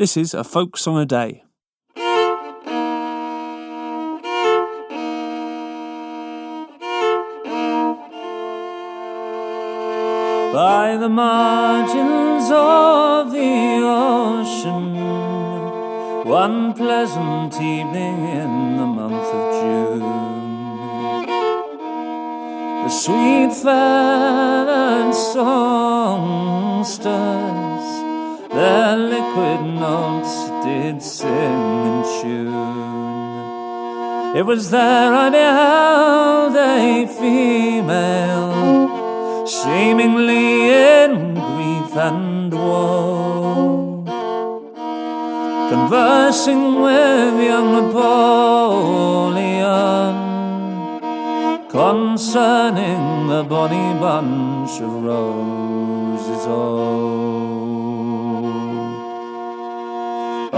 This is a folk song a day. By the margins of the ocean, one pleasant evening in the month of June, the sweet feathered songsters their liquid notes did sing in tune. It was there I beheld a female seemingly in grief and woe, conversing with young Napoleon concerning the bonny bunch of roses. Oh,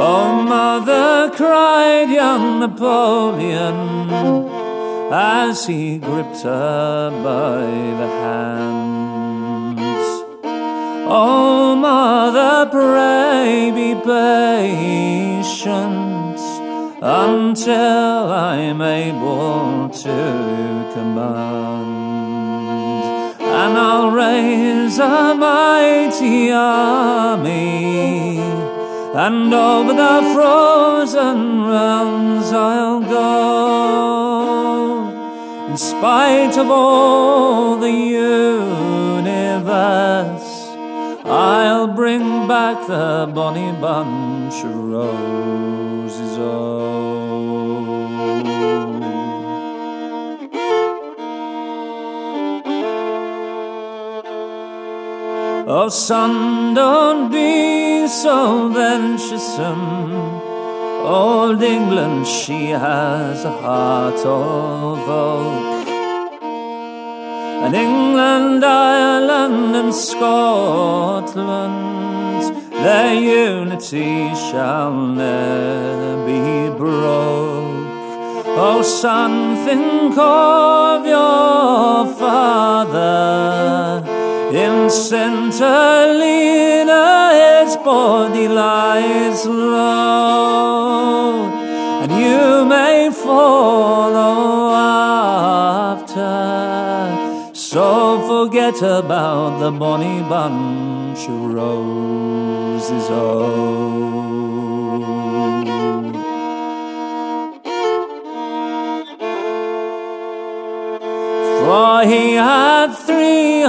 oh mother, cried young Napoleon as he gripped her by the hands. Oh, mother, pray be patient until I'm able to command. And I'll raise a mighty army, and over the frozen realms I'll go. In spite of all the universe I'll bring back the bonny bunch of roses. Oh. Oh, son, don't be so venturesome. Old England, she has a heart of oak. And England, Ireland, and Scotland, their unity shall never be broke. Oh, son, think of your father. In. Helena, his body lies low, and you may follow after. So forget about the bonny bunch of roses. Oh.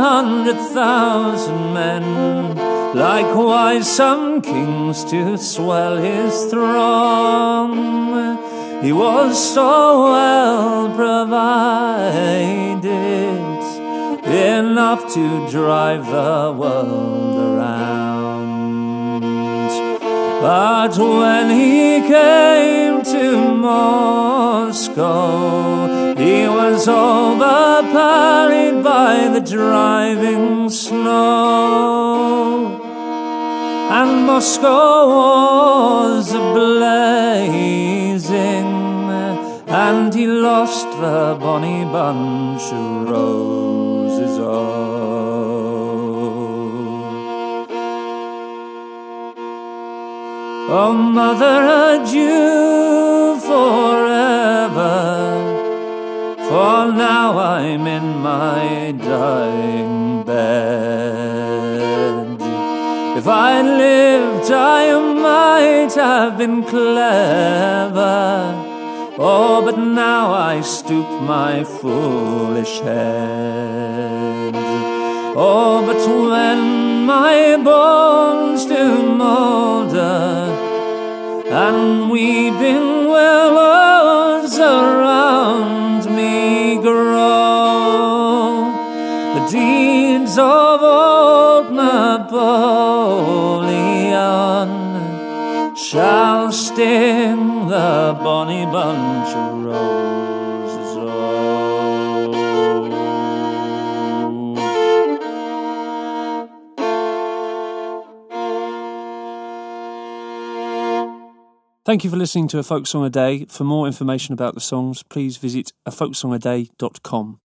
Hundred thousand men, likewise some kings to swell his throng. He was so well provided enough to drive the world around. But when he came to Moscow, he was overpowered by the driving snow. And Moscow was blazing, and he lost the bonny bunch of roses. Oh, oh mother, adieu I'm in my dying bed. If I'd lived, I might have been clever. Oh, but now I stoop my foolish head. Oh, but when my bones do moulder and weeping of old Napoleon shall sting the bonny bunch of roses. Thank you for listening to A Folk Song a Day. For more information about the songs, please visit afolksongaday.com.